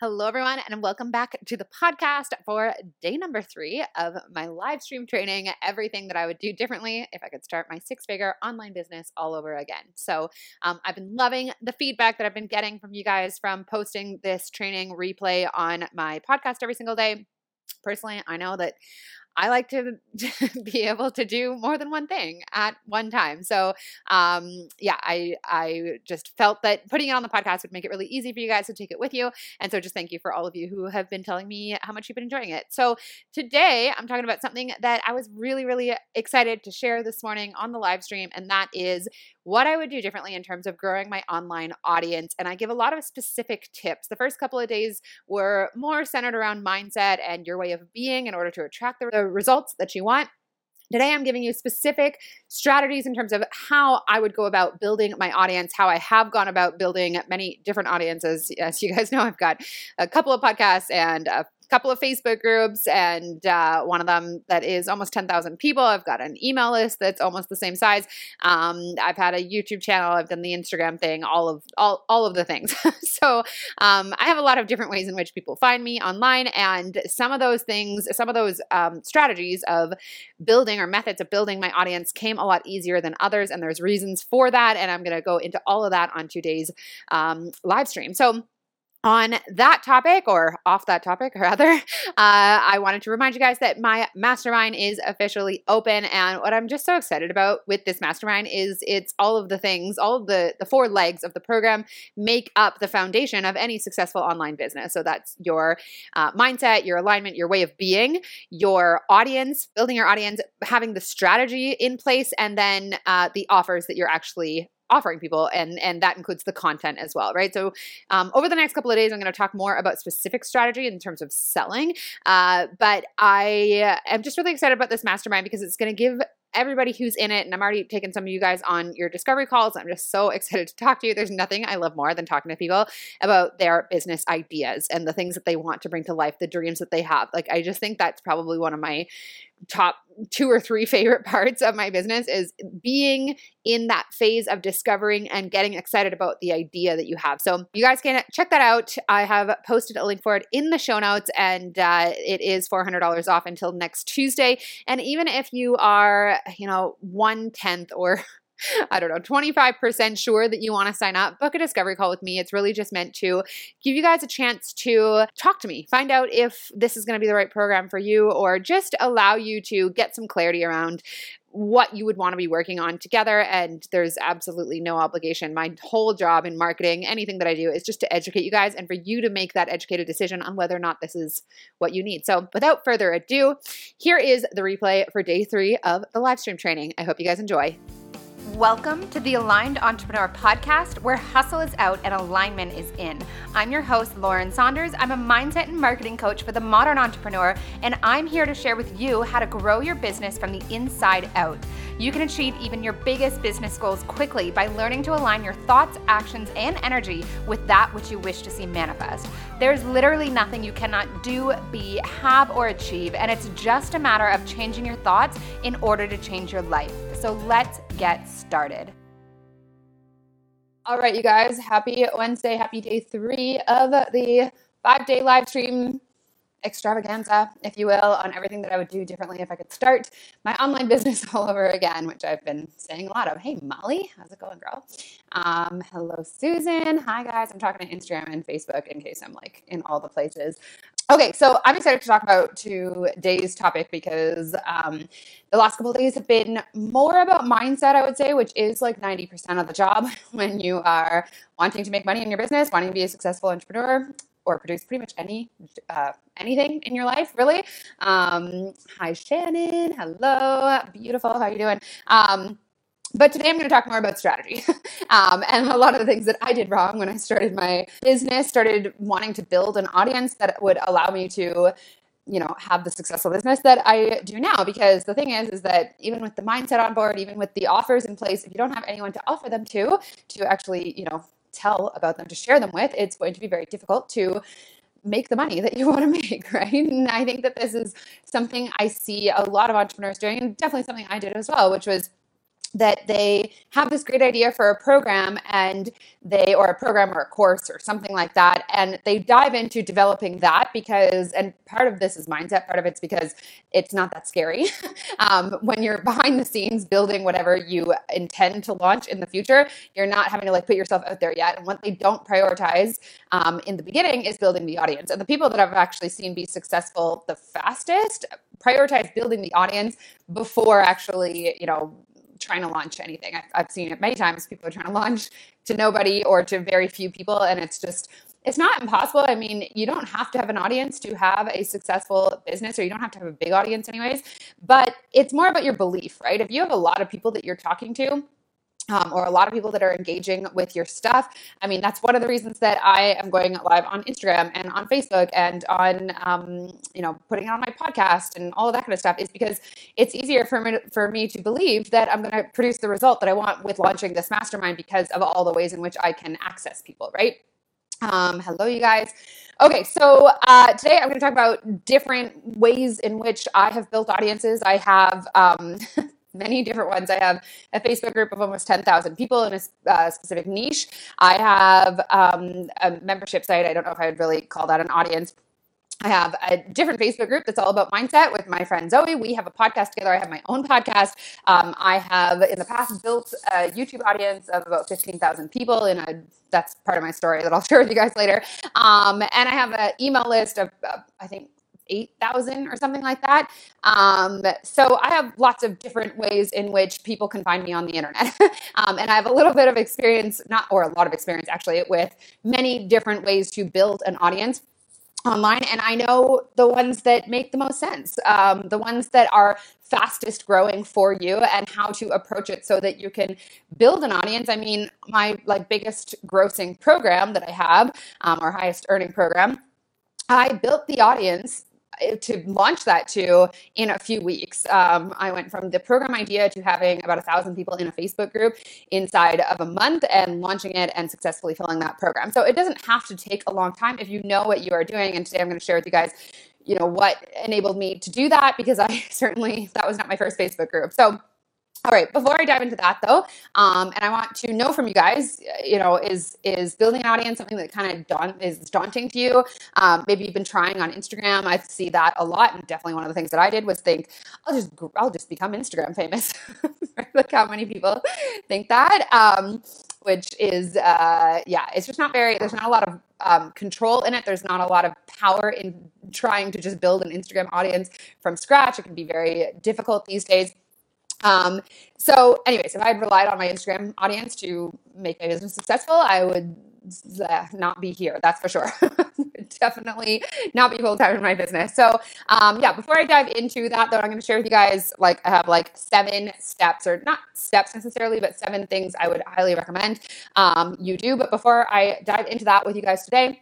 Hello, everyone, and welcome back to the podcast for day number three of my live stream training. Everything that I would do differently if I could start my six figure online business all over again. So, um, I've been loving the feedback that I've been getting from you guys from posting this training replay on my podcast every single day. Personally, I know that I like to be able to do more than one thing at one time. So, um, yeah, I I just felt that putting it on the podcast would make it really easy for you guys to take it with you. And so, just thank you for all of you who have been telling me how much you've been enjoying it. So, today I'm talking about something that I was really, really excited to share this morning on the live stream, and that is what I would do differently in terms of growing my online audience. And I give a lot of specific tips. The first couple of days were more centered around mindset and your way of being in order to attract the results that you want. Today, I'm giving you specific strategies in terms of how I would go about building my audience, how I have gone about building many different audiences. As you guys know, I've got a couple of podcasts and a couple of Facebook groups, and uh, one of them that is almost 10,000 people. I've got an email list that's almost the same size. Um, I've had a YouTube channel. I've done the Instagram thing. All of all all of the things. so um, I have a lot of different ways in which people find me online, and some of those things, some of those um, strategies of building or methods of building my audience came a lot easier than others, and there's reasons for that. And I'm going to go into all of that on today's um, live stream. So on that topic or off that topic rather uh, i wanted to remind you guys that my mastermind is officially open and what i'm just so excited about with this mastermind is it's all of the things all of the the four legs of the program make up the foundation of any successful online business. So that's your uh, mindset your alignment your way of being your audience building your audience having the strategy in place and then uh, the offers that you're actually offering people and and that includes the content as well right so um, over the next couple of days i'm going to talk more about specific strategy in terms of selling uh, but i am just really excited about this mastermind because it's going to give everybody who's in it, and I'm already taking some of you guys on your discovery calls. I'm just so excited to talk to you. There's nothing I love more than talking to people about their business ideas and the things that they want to bring to life, the dreams that they have. Like, I just think that's probably one of my top two or three favorite parts of my business is being in that phase of discovering and getting excited about the idea that you have. So you guys can check that out. I have posted a link for it in the show notes, and uh, it is four hundred dollars off until next Tuesday. And even if you are, you know, one tenth or I don't know, 25% sure that you want to sign up, book a discovery call with me. It's really just meant to give you guys a chance to talk to me, find out if this is going to be the right program for you, or just allow you to get some clarity around what you would want to be working on together. And there's absolutely no obligation. My whole job in marketing, anything that I do, is just to educate you guys and for you to make that educated decision on whether or not this is what you need. So, without further ado, here is the replay for day three of the live stream training. I hope you guys enjoy. Welcome to the Aligned Entrepreneur Podcast, where hustle is out and alignment is in. I'm your host, Lauren Saunders. I'm a mindset and marketing coach for the modern entrepreneur, and I'm here to share with you how to grow your business from the inside out. You can achieve even your biggest business goals quickly by learning to align your thoughts, actions, and energy with that which you wish to see manifest. There's literally nothing you cannot do, be, have, or achieve, and it's just a matter of changing your thoughts in order to change your life. So let's get started. All right, you guys, happy Wednesday, happy day three of the five day live stream extravaganza, if you will, on everything that I would do differently if I could start my online business all over again, which I've been saying a lot of. Hey, Molly, how's it going, girl? Um, hello, Susan. Hi, guys. I'm talking to Instagram and Facebook in case I'm like in all the places. Okay, so I'm excited to talk about today's topic because um, the last couple of days have been more about mindset, I would say, which is like 90% of the job when you are wanting to make money in your business, wanting to be a successful entrepreneur or produce pretty much any uh, anything in your life, really. Um, hi, Shannon. Hello, beautiful. How you doing? Um, but today I'm going to talk more about strategy um, and a lot of the things that I did wrong when I started my business, started wanting to build an audience that would allow me to you know have the successful business that i do now because the thing is is that even with the mindset on board even with the offers in place if you don't have anyone to offer them to to actually you know tell about them to share them with it's going to be very difficult to make the money that you want to make, right? And I think that this is something I see a lot of entrepreneurs doing, and definitely something I did as well, which was that they have this great idea for a program and they or a program or a course or something like that. And they dive into developing that because and part of this is mindset part of it's because it's not that scary. Um, when you're behind the scenes building whatever you intend to launch in the future you're not having to like put yourself out there yet. And what they don't prioritize um, in the beginning is building the audience. And the people that i've actually seen be successful the fastest prioritize building the audience before actually you know trying to launch anything. I've, I've seen it many times. People are trying to launch to nobody or to very few people, and it's just it's not impossible. I mean, you don't have to have an audience to have a successful business, or you don't have to have a big audience, anyways. But it's more about your belief, right? If you have a lot of people that you're talking to, um, or a lot of people that are engaging with your stuff. I mean, that's one of the reasons that I am going live on Instagram and on Facebook and on, um, you know, putting it on my podcast and all of that kind of stuff is because it's easier for me, for me to believe that I'm going to produce the result that I want with launching this mastermind because of all the ways in which I can access people, right? Um, hello, you guys. Okay, so uh, today I'm going to talk about different ways in which I have built audiences. I have um, many different ones. I have a Facebook group of almost 10,000 people in a uh, specific niche. I have um, a membership site. I don't know if I would really call that an audience. I have a different Facebook group that's all about mindset with my friend Zoe. We have a podcast together. I have my own podcast. Um, I have in the past built a YouTube audience of about 15,000 people in a that's part of my story that I'll share with you guys later. Um, and I have an email list of, uh, I think 8,000 or something like that. Um, so I have lots of different ways in which people can find me on the internet. um, and I have a little bit of experience, not, or a lot of experience actually, with many different ways to build an audience online and i know the ones that make the most sense um, the ones that are fastest growing for you and how to approach it so that you can build an audience i mean my like biggest grossing program that i have um, highest earning program i built the audience to launch that to in a few weeks. Um, I went from the program idea to having about a thousand people in a Facebook group inside of a month and launching it and successfully filling that program. So it doesn't have to take a long time if you know what you are doing. And today I'm going to share with you guys, you know, what enabled me to do that because I certainly, that was not my first Facebook group. So all right, before I dive into that though, um, and I want to know from you guys, you know, is is building an audience something that kind of daunt, is daunting to you? Um, maybe you've been trying on Instagram. I see that a lot, and definitely one of the things that I did was think, I'll just I'll just become Instagram famous. Look how many people think that. Um, which is uh, yeah, it's just not very. There's not a lot of um, control in it. There's not a lot of power in trying to just build an Instagram audience from scratch. It can be very difficult these days. Um, so, anyways, if I had relied on my Instagram audience to make my business successful, I would uh, not be here. That's for sure. Definitely not be full time in my business. So, um, yeah, before I dive into that, though, I'm going to share with you guys like I have like seven steps, or not steps necessarily, but seven things I would highly recommend um, you do. But before I dive into that with you guys today,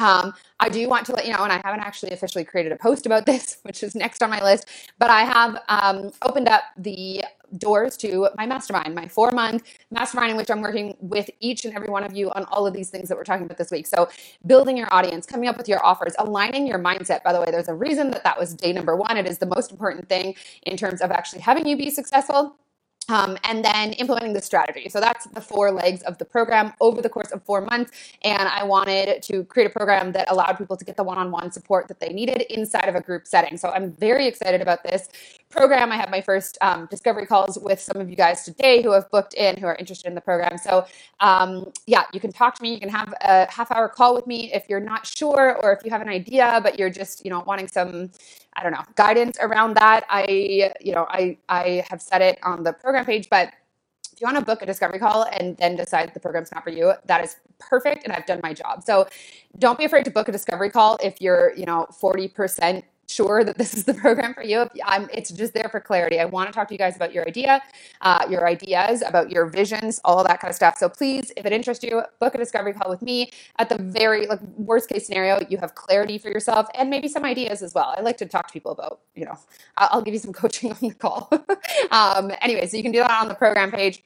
um, I do want to let you know, and I haven't actually officially created a post about this, which is next on my list, but I have um, opened up the doors to my mastermind, my four month mastermind, in which I'm working with each and every one of you on all of these things that we're talking about this week. So, building your audience, coming up with your offers, aligning your mindset. By the way, there's a reason that that was day number one. It is the most important thing in terms of actually having you be successful. Um, and then implementing the strategy. So that's the four legs of the program over the course of four months. And I wanted to create a program that allowed people to get the one on one support that they needed inside of a group setting. So I'm very excited about this program. I have my first um, discovery calls with some of you guys today who have booked in, who are interested in the program. So, um, yeah, you can talk to me. You can have a half hour call with me if you're not sure or if you have an idea, but you're just, you know, wanting some, I don't know, guidance around that. I, you know, I, I have said it on the program page, but if you want to book a discovery call and then decide the program's not for you, that is perfect. And I've done my job. So don't be afraid to book a discovery call if you're, you know, 40% sure that this is the program for you. I'm, it's just there for clarity. I want to talk to you guys about your idea, uh, your ideas, about your visions, all that kind of stuff. So please, if it interests you, book a discovery call with me. At the very like worst case scenario, you have clarity for yourself and maybe some ideas as well. I like to talk to people about, you know, I'll give you some coaching on the call. um, anyway, so you can do that on the program page.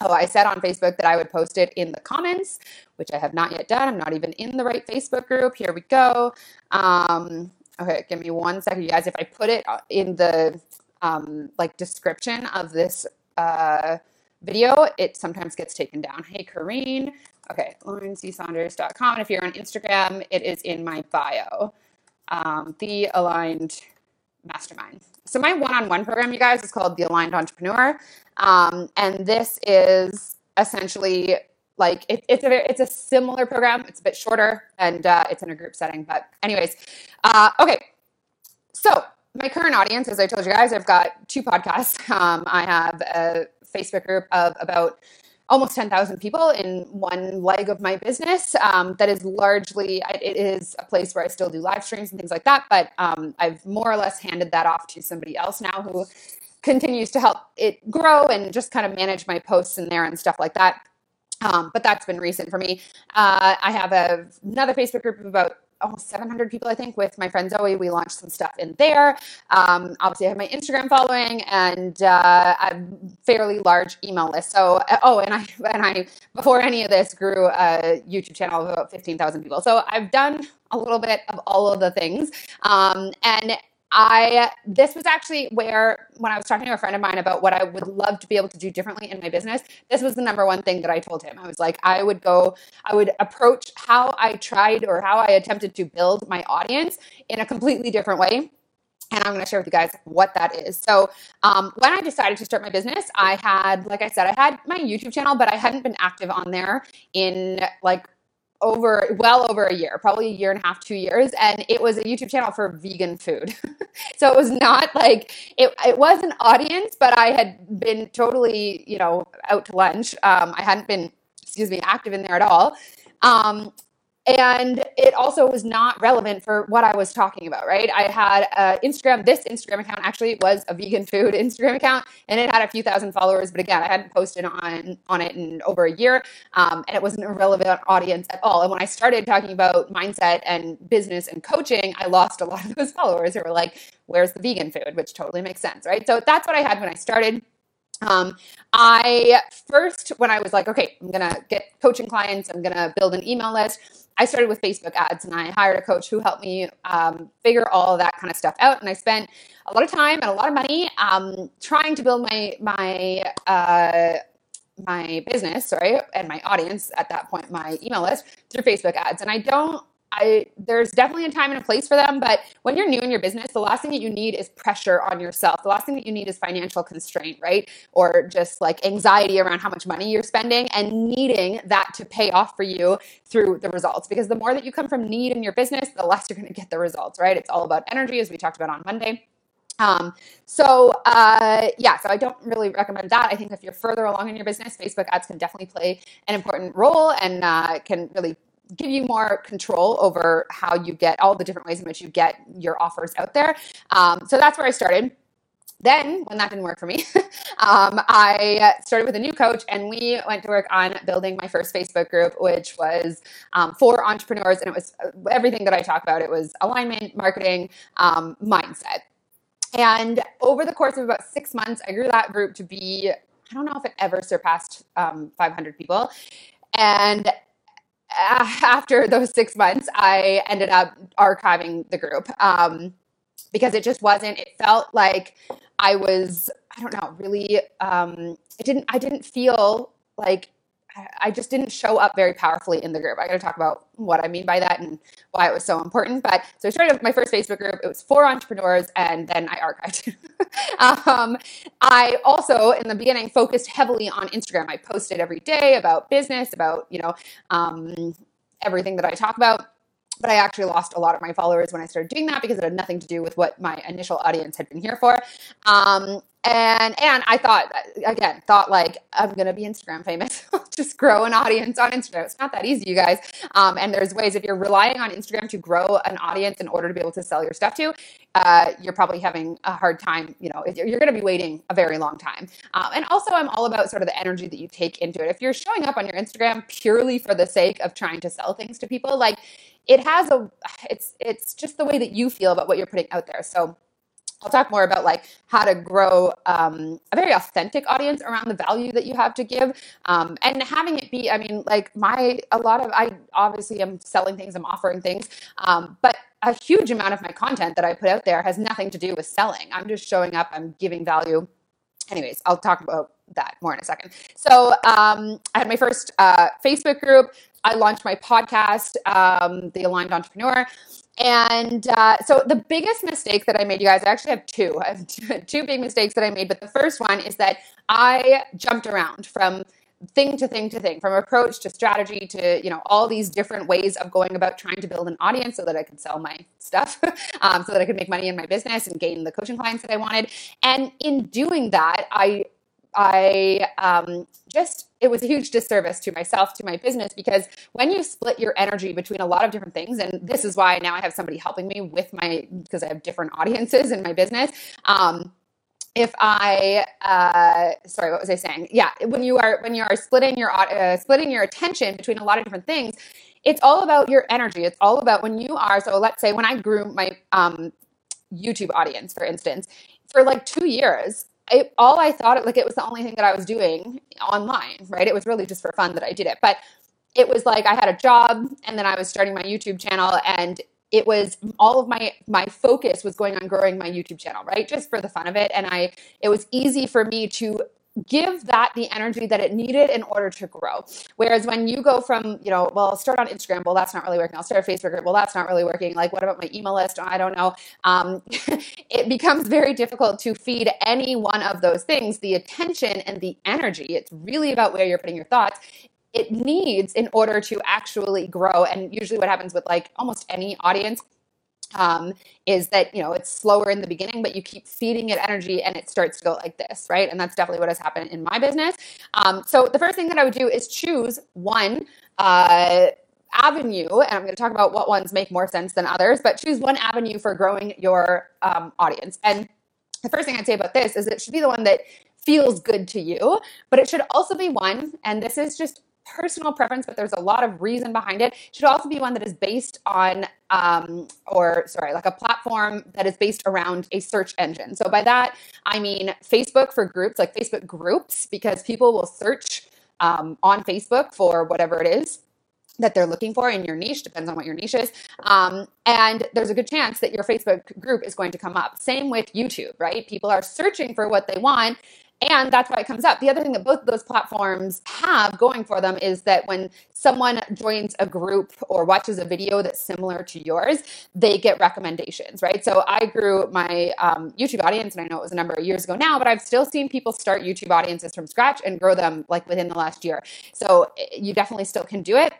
Oh, I said on Facebook that I would post it in the comments, which I have not yet done. I'm not even in the right Facebook group. Here we go. Um, Okay, give me one second, you guys. If I put it uh, in the um, like description of this uh, video, it sometimes gets taken down. Hey, Kareen. Okay, laurencsaunders.com. And if you're on Instagram, it is in my bio. Um, the Aligned Mastermind. So my one-on-one program, you guys, is called the Aligned Entrepreneur, um, and this is essentially like it, it's a it's a similar program. It's a bit shorter, and uh, it's in a group setting. But anyways, uh, okay. So my current audience, as I told you guys, I've got two podcasts. Um, I have a Facebook group of about almost 10,000 people in one leg of my business. Um, that is largely, it is a place where I still do live streams and things like that, but um, I've more or less handed that off to somebody else now who continues to help it grow and just kind of manage my posts in there and stuff like that. Um, but that's been recent for me. Uh, I have a, another Facebook group of about almost 700 people, I think, with my friend Zoe. We launched some stuff in there. Um, obviously, I have my Instagram following and uh, a fairly large email list. So, uh, oh, and I and I before any of this grew a YouTube channel of about 15,000 people. So I've done a little bit of all of the things. Um, and I this was actually where when I was talking to a friend of mine about what I would love to be able to do differently in my business, this was the number one thing that I told him. I was like, I would go, I would approach how I tried or how I attempted to build my audience in a completely different way. And I'm going to share with you guys what that is. So, um, when I decided to start my business, I had, like I said, I had my YouTube channel, but I hadn't been active on there in like over well over a year, probably a year and a half, two years, and it was a YouTube channel for vegan food. so it was not like it. It was an audience, but I had been totally, you know, out to lunch. Um, I hadn't been, excuse me, active in there at all. Um, and it also was not relevant for what I was talking about, right? I had Instagram. This Instagram account actually was a vegan food Instagram account, and it had a few thousand followers. But again, I hadn't posted on on it in over a year, um, and it wasn't a relevant audience at all. And when I started talking about mindset and business and coaching, I lost a lot of those followers who were like, "Where's the vegan food?" Which totally makes sense, right? So that's what I had when I started. Um, I first, when I was like, okay, I'm gonna get coaching clients, I'm gonna build an email list. I started with Facebook ads and I hired a coach who helped me um, figure all that kind of stuff out. And I spent a lot of time and a lot of money um, trying to build my my uh, my business, sorry, and my audience at that point, my email list through Facebook ads. And I don't I there's definitely a time and a place for them, but when you're new in your business, the last thing that you need is pressure on yourself. The last thing that you need is financial constraint, right? Or just like anxiety around how much money you're spending and needing that to pay off for you through the results. Because the more that you come from need in your business, the less you're going to get the results, right? It's all about energy, as we talked about on Monday. Um, so uh, yeah, so I don't really recommend that. I think if you're further along in your business, Facebook ads can definitely play an important role and uh, can really give you more control over how you get all the different ways in which you get your offers out there. Um, so that's where I started. Then, when that didn't work for me, um, I started with a new coach and we went to work on building my first Facebook group, which was um, for entrepreneurs. And it was uh, everything that I talk about it was alignment, marketing, um, mindset. And over the course of about six months, I grew that group to be, I don't know if it ever surpassed um, 500 people. And after those six months, I ended up archiving the group um, because it just wasn't. It felt like I was, I don't know, really. Um, it didn't. I didn't feel like I just didn't show up very powerfully in the group. I'm going to talk about what I mean by that and why it was so important. But so I started my first Facebook group. It was for entrepreneurs, and then I archived. um, I also, in the beginning, focused heavily on Instagram. I posted every day about business, about you know um, everything that I talk about but I actually lost a lot of my followers when I started doing that because it had nothing to do with what my initial audience had been here for. Um, and and I thought again, thought like I'm gonna be Instagram famous, just grow an audience on Instagram. It's not that easy, you guys. Um, and there's ways if you're relying on Instagram to grow an audience in order to be able to sell your stuff to, uh, you're probably having a hard time. You know, you're, to be waiting a very long time. Um, and also, I'm all about sort of the energy that you take into it. If you're showing up on your Instagram purely for the sake of trying to sell things to people, like it has a it's it's just the way that you feel about what you're putting out there so I'll talk more about like how to grow um, a very authentic audience around the value that you have to give, um, and having it be. I mean, like my a lot of I obviously am selling things, I'm offering things, um, but a huge amount of my content that I put out there has nothing to do with selling. I'm just showing up, I'm giving value, anyways, I'll talk about that more in a second. So um, I had my first uh, Facebook group. I launched my podcast, um, The Aligned Entrepreneur. And uh, so the biggest mistake that I made, you guys, I actually have two. I have two big mistakes that I made. But the first one is that I jumped around from thing to thing to thing from approach to strategy to you know all these different ways of going about trying to build an audience so that i could sell my stuff um, so that i could make money in my business and gain the coaching clients that i wanted and in doing that i i um, just it was a huge disservice to myself to my business because when you split your energy between a lot of different things and this is why now i have somebody helping me with my because i have different audiences in my business um, if I uh, sorry, what was I saying? Yeah, when you are when you are splitting your uh, splitting your attention between a lot of different things, it's all about your energy. It's all about when you are. So let's say when I grew my um, YouTube audience, for instance, for like two years, I, all I thought it like it was the only thing that I was doing online, right? It was really just for fun that I did it, but it was like I had a job and then I was starting my YouTube channel and it was all of my my focus was going on growing my YouTube channel, right? Just for the fun of it. And I it was easy for me to give that the energy that it needed in order to grow. Whereas when you go from, you know, well, I'll start on Instagram, well, that's not really working. I'll start Facebook well, that's not really working. Like, what about my email list? I don't know. Um, it becomes very difficult to feed any one of those things the attention and the energy. It's really about where you're putting your thoughts it needs in order to actually grow. And usually, what happens with like almost any audience um, is that you know it's slower in the beginning, but you keep feeding it energy, and it starts to go like this, right? And that's definitely what has happened in my business. Um, so the first thing that I would do is choose one. Uh, avenue, and I'm going to talk about what ones make more sense than others, but choose one avenue for growing your um, audience. And the first thing I'd say about this is it should be the one that feels good to you, but it should also be one, and this is just personal preference, but there's a lot of reason behind it. should also be one that is based on, um, or sorry, like a platform that is based around a search engine. So by that, I mean Facebook for groups, like Facebook groups, because people will search um, on Facebook for whatever it is that they're looking for in your niche depends on what your niche is um, and there's a good chance that your facebook group is going to come up same with youtube right people are searching for what they want and that's why it comes up. The other thing that both of those platforms have going for them is that when someone joins a group or watches a video that's similar to yours, they get recommendations, right? So I grew my um, YouTube audience, and I know it was a number of years ago now, but I've still seen people start YouTube audiences from scratch and grow them like within the last year. So eh, you definitely still can do it.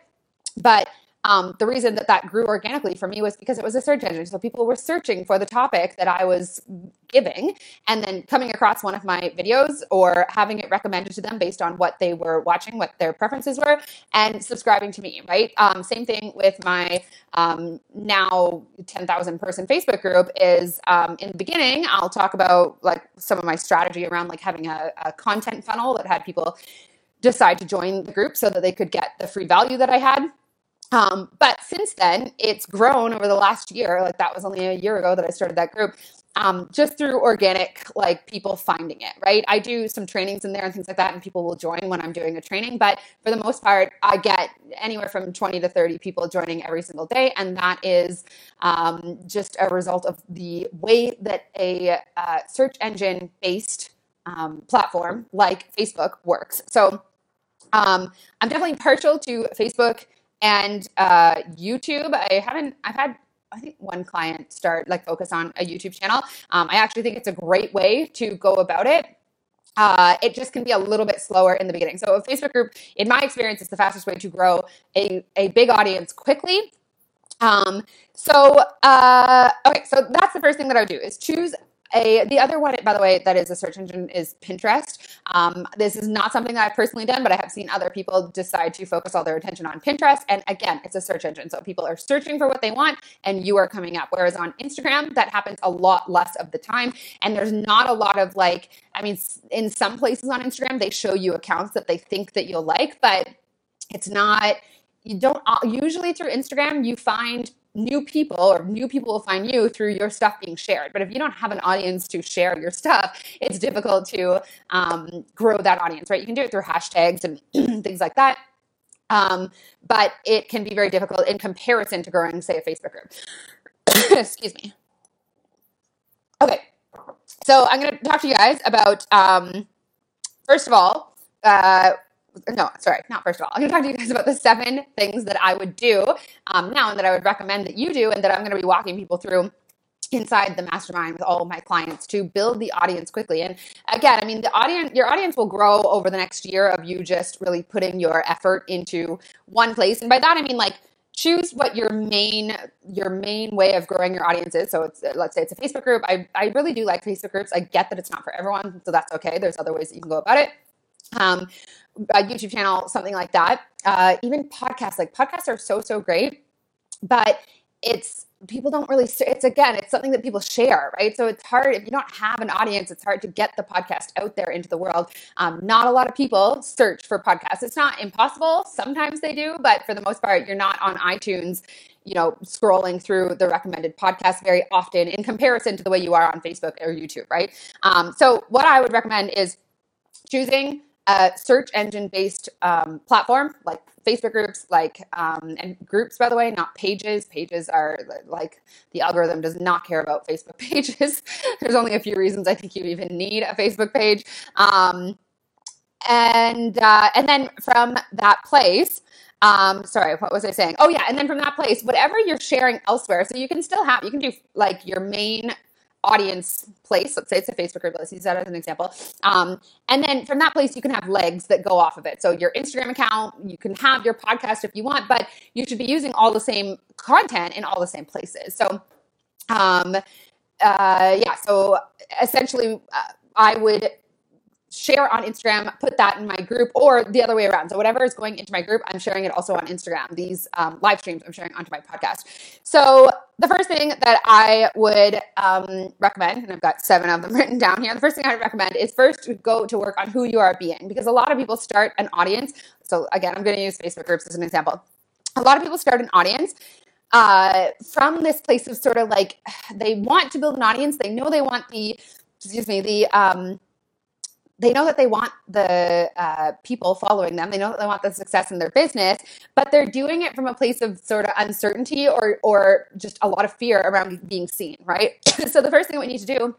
But um, the reason that that grew organically for me was because it was a search engine. So people were searching for the topic that I was giving and then coming across one of my videos or having it recommended to them based on what they were watching, what their preferences were, and subscribing to me, right? Um, same thing with my um, now 10,000 person Facebook group is um, in the beginning, I'll talk about like some of my strategy around like having a, a content funnel that had people decide to join the group so that they could get the free value that I had um, but since then, it's grown over the last year. Like that was only a year ago that I started that group. Um, just through organic, like people finding it, right? I do some trainings in there and things like that, and people will join when I'm doing a training. But for the most part, I get anywhere from 20 to 30 people joining every single day. And that is um, just a result of the way that a uh, search engine based um, platform like Facebook works. So um, I'm definitely partial to Facebook and uh, YouTube, I haven't, I've had I think one client start like focus on a YouTube channel. Um, I actually think it's a great way to go about it. Uh, it just can be a little bit slower in the beginning. So a Facebook group, in my experience, is the fastest way to grow a, a big audience quickly. Um, so uh, okay, so that's the first thing that I would do is choose a, the other one, by the way, that is a search engine is Pinterest. Um, this is not something that I've personally done, but I have seen other people decide to focus all their attention on Pinterest. And again, it's a search engine. So people are searching for what they want and you are coming up. Whereas on Instagram, that happens a lot less of the time. And there's not a lot of like, I mean, in some places on Instagram, they show you accounts that they think that you'll like, but it's not you don't uh, usually through Instagram you find new people or new people will find you through your stuff being shared. But if you don't have an audience to share your stuff, it's difficult to um, grow that audience, right? You can do it through hashtags and things like that. Um, but it can be very difficult in comparison to growing, say, a Facebook group. Excuse me. Okay. So I'm going to talk to you guys about, um, first of all, uh, no, sorry, not first of all. I'm going to talk to you guys about the seven things that I would do um, now and that I would recommend that you do and that I'm going to be walking people through inside the mastermind with all of my clients to build the audience quickly. And again, I mean, the audience, your audience will grow over the next year of you just really putting your effort into one place. And by that, I mean like choose what your main your main way of growing your audience is. So it's let's say it's a Facebook group. I, I really do like Facebook groups. I get that it's not for everyone, so that's okay. There's other ways that you can go about it. Um, a YouTube channel, something like that. Uh, even podcasts, like podcasts are so so great, but it's people don't really it's again it's something that people share right? So it's hard if you don't have an audience it's hard to get the podcast out there into the world. Um, not a lot of people search for podcasts. It's not impossible. Sometimes they do but for the most part you're not on itunes you know scrolling through the recommended podcast very often in comparison to the way you are on facebook or youtube right? Um, so what i would recommend is choosing a search engine based um, platform like Facebook groups, like um, and groups by the way, not pages. Pages are like the algorithm does not care about Facebook pages. There's only a few reasons I think you even need a Facebook page. Um, and uh, and then from that place, um, sorry, what was I saying? Oh yeah, and then from that place, whatever you're sharing elsewhere, so you can still have you can do like your main audience place. Let's say it's a Facebook group. Let's use that as an example. Um, and then from that place, you can have legs that go off of it. So your Instagram account, you can have your podcast if you want, but you should be using all the same content in all the same places. So, um, uh, yeah. So essentially, uh, I would share on Instagram, put that in my group, or the other way around. So whatever is going into my group, I'm sharing it also on Instagram. These um, live streams I'm sharing onto my podcast. So the first thing that I would um, recommend, and I've got seven of them written down here. The first thing I would recommend is first go to work on who you are being, because a lot of people start an audience. So again, I'm going to use Facebook groups as an example. A lot of people start an audience uh, from this place of sort of like they want to build an audience. They know they want the excuse me the um, they know that they want the uh, people following them. They know that they want the success in their business, but they're doing it from a place of sort of uncertainty or or just a lot of fear around being seen, right? so the first thing we need to do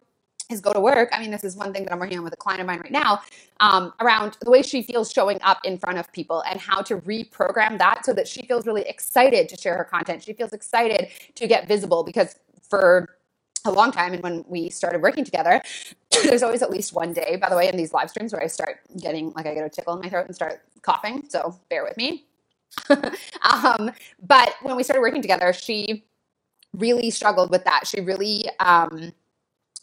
is go to work. I mean, this is one thing that I'm working on with a client of mine right now um, around the way she feels showing up in front of people and how to reprogram that so that she feels really excited to share her content. She feels excited to get visible because for a long time and when we started working together there's always at least one day by the way in these live streams where i start getting like i get a tickle in my throat and start coughing so bear with me. Um, but when we started working together she really struggled with that. She really um,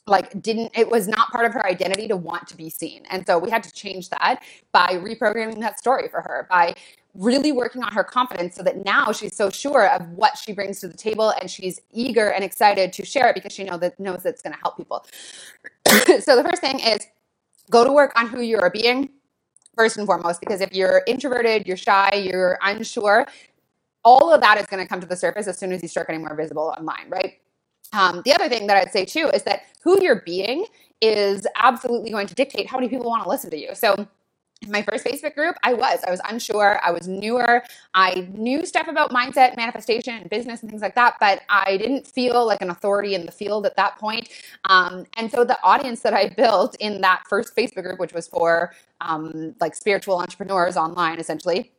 like didn't it was not part of her identity to want to be seen and so we had to change that by reprogramming that story for her by really working on her confidence so that now she's so sure of what she brings to the table and she's eager and excited to share it because she know that knows that it's going to help people. so the first thing is go to work on who you are being first and foremost because if you're introverted, you're shy, you're unsure, all of that is going to come to the surface as soon as you start getting more visible online, right? Um, the other thing that I'd say too is that who you're being is absolutely going to dictate how many people want to listen to you. So my first Facebook group, I was. I was unsure. I was newer. I knew stuff about mindset, manifestation, and business and things like that, but I didn't feel like an authority in the field at that point. Um, and so the audience that I built in that first Facebook group, which was for um, like spiritual entrepreneurs online, essentially,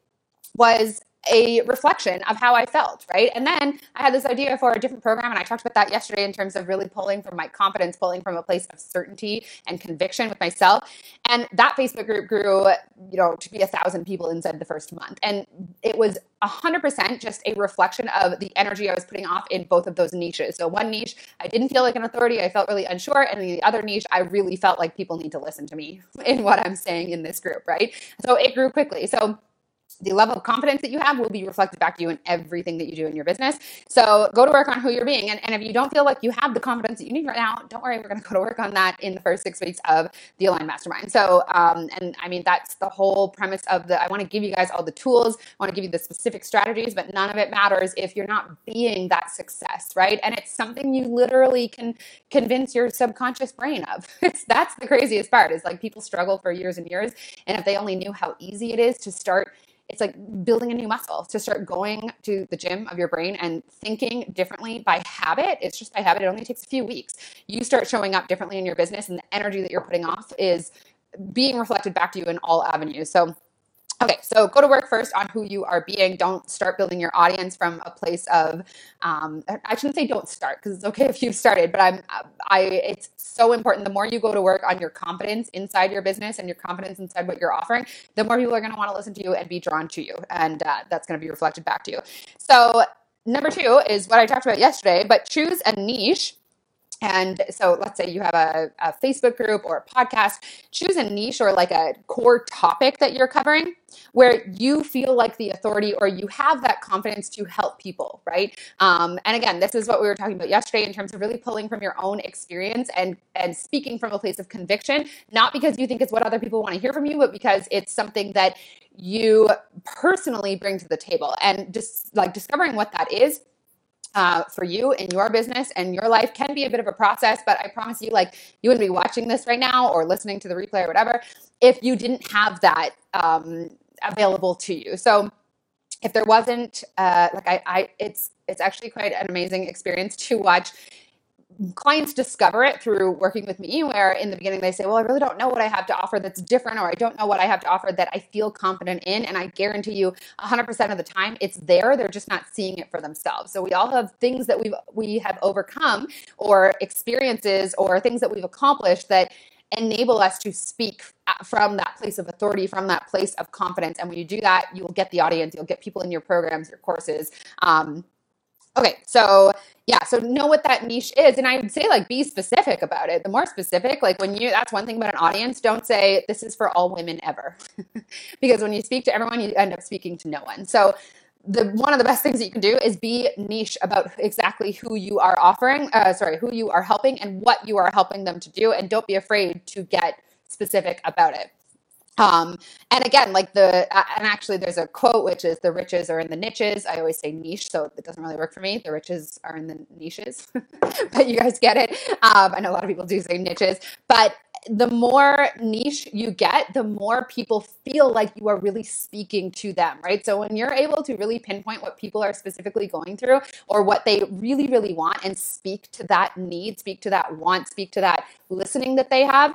was a reflection of how I felt, right? And then I had this idea for a different program, and I talked about that yesterday in terms of really pulling from my confidence, pulling from a place of certainty and conviction with myself. And that Facebook group grew, you know, to be a thousand people inside the first month. And it was 100% just a reflection of the energy I was putting off in both of those niches. So, one niche, I didn't feel like an authority, I felt really unsure. And the other niche, I really felt like people need to listen to me in what I'm saying in this group, right? So, it grew quickly. So, the level of confidence that you have will be reflected back to you in everything that you do in your business. So go to work on who you're being. And, and if you don't feel like you have the confidence that you need right now, don't worry, we're going to go to work on that in the first six weeks of the Align Mastermind. So, um, and I mean, that's the whole premise of the, I want to give you guys all the tools, I want to give you the specific strategies, but none of it matters if you're not being that success, right? And it's something you literally can convince your subconscious brain of. That's the craziest part is like people struggle for years and years. And if they only knew how easy it is to start it's like building a new muscle to start going to the gym of your brain and thinking differently by habit. It's just by habit. It only takes a few weeks. You start showing up differently in your business, and the energy that you're putting off is being reflected back to you in all avenues. So Okay, so go to work first on who you are being. Don't start building your audience from a place of. Um, I shouldn't say don't start because it's okay if you've started, but I'm. I. It's so important. The more you go to work on your confidence inside your business and your confidence inside what you're offering, the more people are going to want to listen to you and be drawn to you, and uh, that's going to be reflected back to you. So number two is what I talked about yesterday, but choose a niche and so let's say you have a, a, Facebook group or a podcast, choose a niche or like a core topic that you're covering where you feel like the authority or you have that confidence to help people, right? Um, and again, this is what we were talking about yesterday in terms of really pulling from your own experience and, and speaking from a place of conviction, not because you think it's what other people want to hear from you, but because it's something that you personally bring to the table. And just like discovering what that is uh, for you in your business and your life can be a bit of a process, but I promise you, like, you wouldn't be watching this right now or listening to the replay or whatever if you didn't have that um, available to you. So, if there wasn't, uh, like, I, I, it's it's actually quite an amazing experience to watch clients discover it through working with me where in the beginning they say well i really don't know what i have to offer that's different or i don't know what i have to offer that i feel confident in and i guarantee you 100% of the time it's there they're just not seeing it for themselves so we all have things that we've we have overcome or experiences or things that we've accomplished that enable us to speak from that place of authority, from that place of confidence. And when you do that, you will get the audience, you'll get people in your programs, your courses. Um, okay, so yeah so know what that niche is and i would say like be specific about it. The more specific like when you that's one thing about an audience don't say this is for all women ever. Because when you speak to everyone you end up speaking to no one. So the one of the best things that you can do is be niche about exactly who you are offering uh, sorry who you are helping and what you are helping them to do and don't be afraid to get specific about it um, and again, like the, and actually there's a quote, which is the riches are in the niches. I always say niche, so it doesn't really work for me. The riches are in the niches, but you guys get it. Um, I know a lot of people do say niches, but the more niche you get, the more people feel like you are really speaking to them, right? So when you're able to really pinpoint what people are specifically going through or what they really, really want and speak to that need, speak to that want, speak to that listening that they have,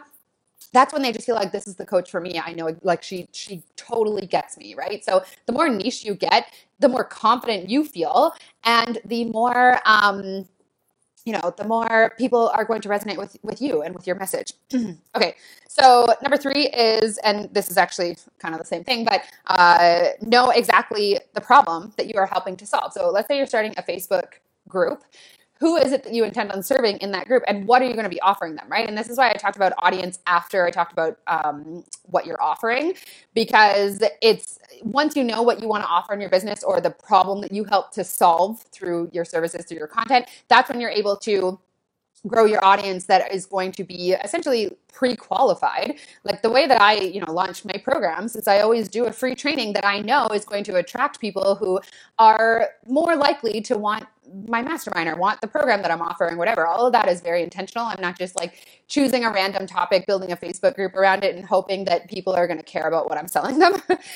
that's when they just feel like this is the coach for me. I know like she she totally gets me, right? So the more niche you get, the more confident you feel and the more um you know, the more people are going to resonate with with you and with your message. okay, so number three is, and this is actually kind of the same thing, but uh, know exactly the problem that you are helping to solve. So let's say you're starting a Facebook group who is it that you intend on serving in that group and what are you going to be offering them right? And this is why i talked about audience after i talked about um, what you're offering because it's once you know what you want to offer in your business or the problem that you help to solve through your services through your content that's when you're able to grow your audience that is going to be essentially pre-qualified. Like the way that i you know launch my programs is i always do a free training that i know is going to attract people who are more likely to want my mastermind or want the program that i'm offering whatever. All of that is very intentional. I'm not just like choosing a random topic building a facebook group around it and hoping that people are going to care about what i'm selling them.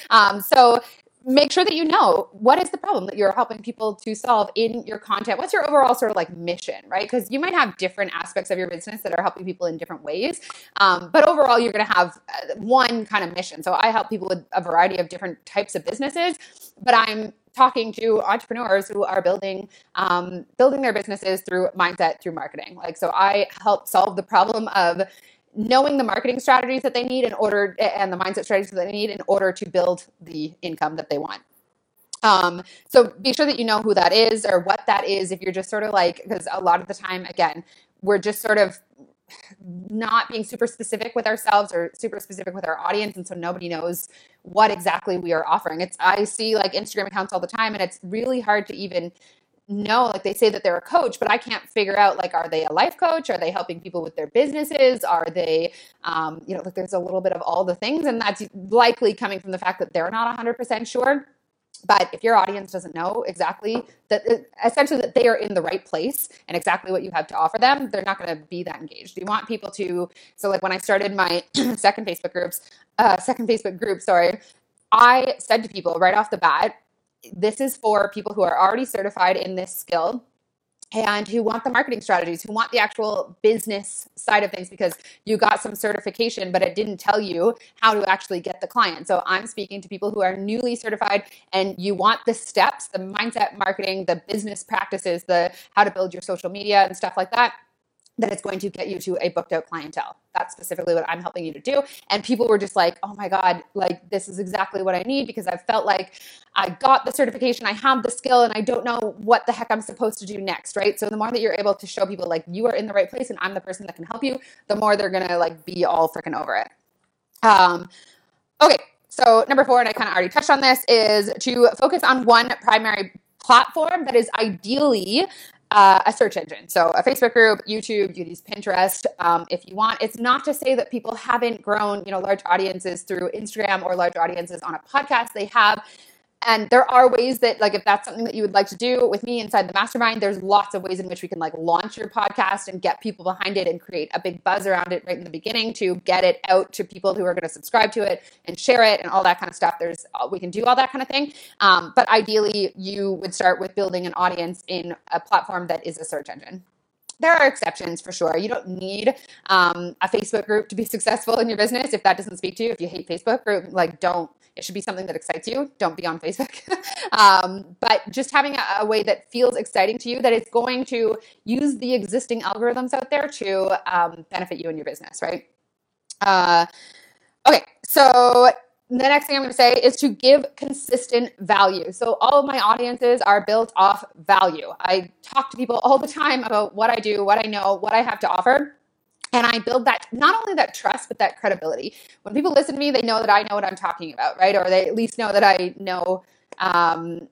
Um, so make sure that you know what is the problem that you're helping people to solve in your content. What's your overall sort of like mission, right? Because you might have different aspects of your business that are helping people in different ways. Um, but overall, you're going to have uh, one kind of mission. So I help people with a variety of different types of businesses, but I'm talking to entrepreneurs who are building um, building their businesses through mindset through marketing like so i help solve the problem of knowing the marketing strategies that they need in order and the mindset strategies that they need in order to build the income that they want. Um, so be sure that you know who that is or what that is if you're just sort of like, because a lot of the time, again, we're just sort of not being super specific with ourselves or super specific with our audience and so nobody knows what exactly we are offering it's i see like instagram accounts all the time and it's really hard to even know like they say that they're a coach but i can't figure out like are they a life coach? Are they helping people with their businesses? Are they um, you know like there's a little bit of all the things and that's likely coming from the fact that they're not 100% sure. But if your audience doesn't know exactly that uh, essentially that they are in the right place and exactly what you have to offer them they're not going to be that engaged. You want people to so like when i started my second facebook groups uh, second facebook group sorry I said to people right off the bat, this is for people who are already certified in this skill and who want the marketing strategies, who want the actual business side of things because you got some certification, but it didn't tell you how to actually get the client. So I'm speaking to people who are newly certified and you want the steps, the mindset marketing, the business practices, the how to build your social media and stuff like that that it's going to get you to a booked out clientele. That's specifically what I'm helping you to do. And people were just like, oh my God, like this is exactly what I need because I felt like I got the certification, I have the skill, and I don't know what the heck I'm supposed to do next, right? So the more that you're able to show people like you are in the right place and I'm the person that can help you, the more they're gonna like be all freaking over it. Um, okay, so number four, and I kind of already touched on this, is to focus on one primary platform that is ideally uh, a search engine. So a Facebook group, YouTube, you use Pinterest um, if you want. It's not to say that people haven't grown, you know, large audiences through Instagram or large audiences on a podcast. They have and there are ways that like if that's something that you would like to do with me inside the mastermind there's lots of ways in which we can like launch your podcast and get people behind it and create a big buzz around it right in the beginning to get it out to people who are going to subscribe to it and share it and all that kind of stuff. There's uh, we can do all that kind of thing. Um, but ideally you would start with building an audience in a platform that is a search engine there are exceptions for sure. You don't need um, a Facebook group to be successful in your business. If that doesn't speak to you, if you hate Facebook group, like don't it should be something that excites you. Don't be on Facebook. um, but just having a, a, way that feels exciting to you, that it's going to use the existing algorithms out there to um, benefit you and your business, right? Uh, okay, so the next thing I'm going to say is to give consistent value. So, all of my audiences are built off value. I talk to people all the time about what I do, what I know, what I have to offer and I build that not only that trust but that credibility. When people listen to me, they know that I know what I'm talking about, right? Or they at least know that I know um,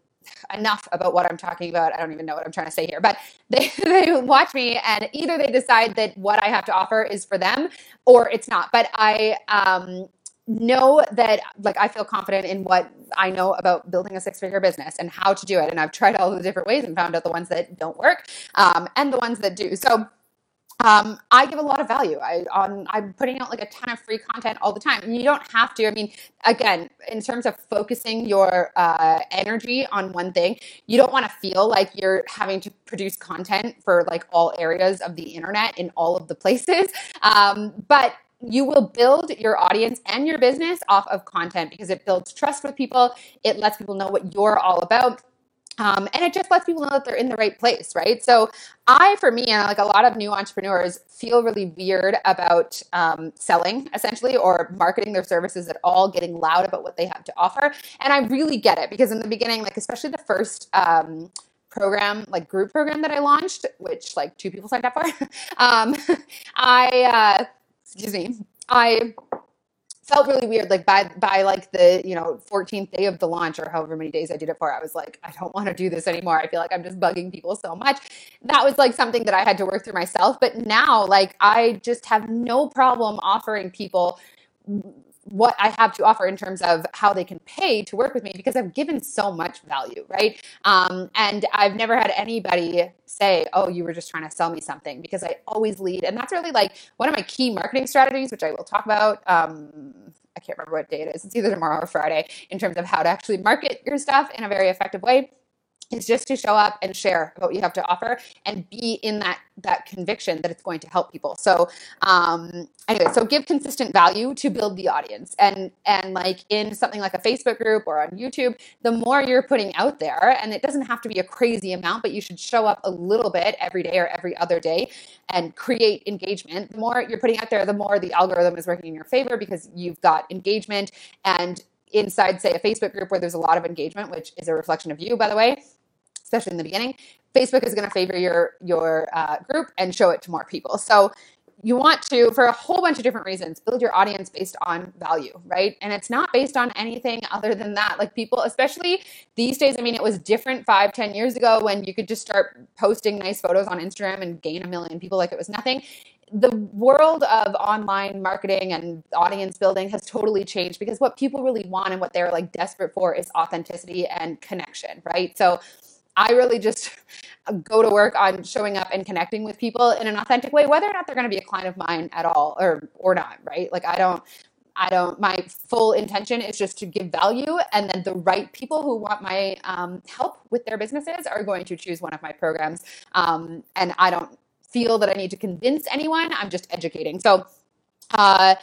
enough about what I'm talking about. I don't even know what I'm trying to say here, but they they watch me and either they decide that what I have to offer is for them or it's not. But I um, know that like I feel confident in what I know about building a six figure business and how to do it. And I've tried all the different ways and found out the ones that don't work um, and the ones that do. So um, I give a lot of value. I on I'm putting out like a ton of free content all the time, and you don't have to. I mean, again, in terms of focusing your uh, energy on one thing, you don't want to feel like you're having to produce content for like all areas of the internet in all of the places. Um, but you will build your audience and your business off of content because it builds trust with people. It lets people know what you're all about um, and it just lets people know that they're in the right place, right? So, I, for me, and like a lot of new entrepreneurs, feel really weird about um, selling essentially or marketing their services at all, getting loud about what they have to offer. And I really get it because in the beginning, like, especially the first, um, program like group program that i launched which like two people signed up for um, i uh, excuse me. I felt really weird like by by like the you know 14th day of the launch or however many days i did it for i was like i don't want to do this anymore. I feel like i'm just bugging people so much. That was like something that i had to work through myself but now like i just have no problem offering people what I have to offer in terms of how they can pay to work with me because I've given so much value, right? Um, and I've never had anybody say, "Oh, you were just trying to sell me something," because I always lead, and that's really like one of my key marketing strategies, which I will talk about. Um, I can't remember what day it is. It's either tomorrow or Friday in terms of how to actually market your stuff in a very effective way is just to show up and share what you have to offer and be in that that conviction that it's going to help people. So um anyway so give consistent value to build the audience. And and like in something like a facebook group or on youtube the more you're putting out there and it doesn't have to be a crazy amount but you should show up a little bit every day or every other day and create engagement. The more you're putting out there the more the algorithm is working in your favor because you've got engagement and inside say a facebook group where there's a lot of engagement which is a reflection of you by the way especially in the beginning, Facebook is going to favor your your uh, group and show it to more people. So you want to, for a whole bunch of different reasons, build your audience based on value, right? And it's not based on anything other than that. Like people, especially these days, I mean, it was different five, ten years ago when you could just start posting nice photos on Instagram and gain a million people like it was nothing. The world of online marketing and audience building has totally changed because what people really want and what they're like desperate for is authenticity and connection, right? So I really just go to work on showing up and connecting with people in an authentic way, whether or not they're going to be a client of mine at all or or not, right? Like I don't I don't. My full intention is just to give value, and then the right people who want my um, help with their businesses are going to choose one of my programs. Um, and I don't feel that I need to convince anyone. I'm just educating. So. Uh,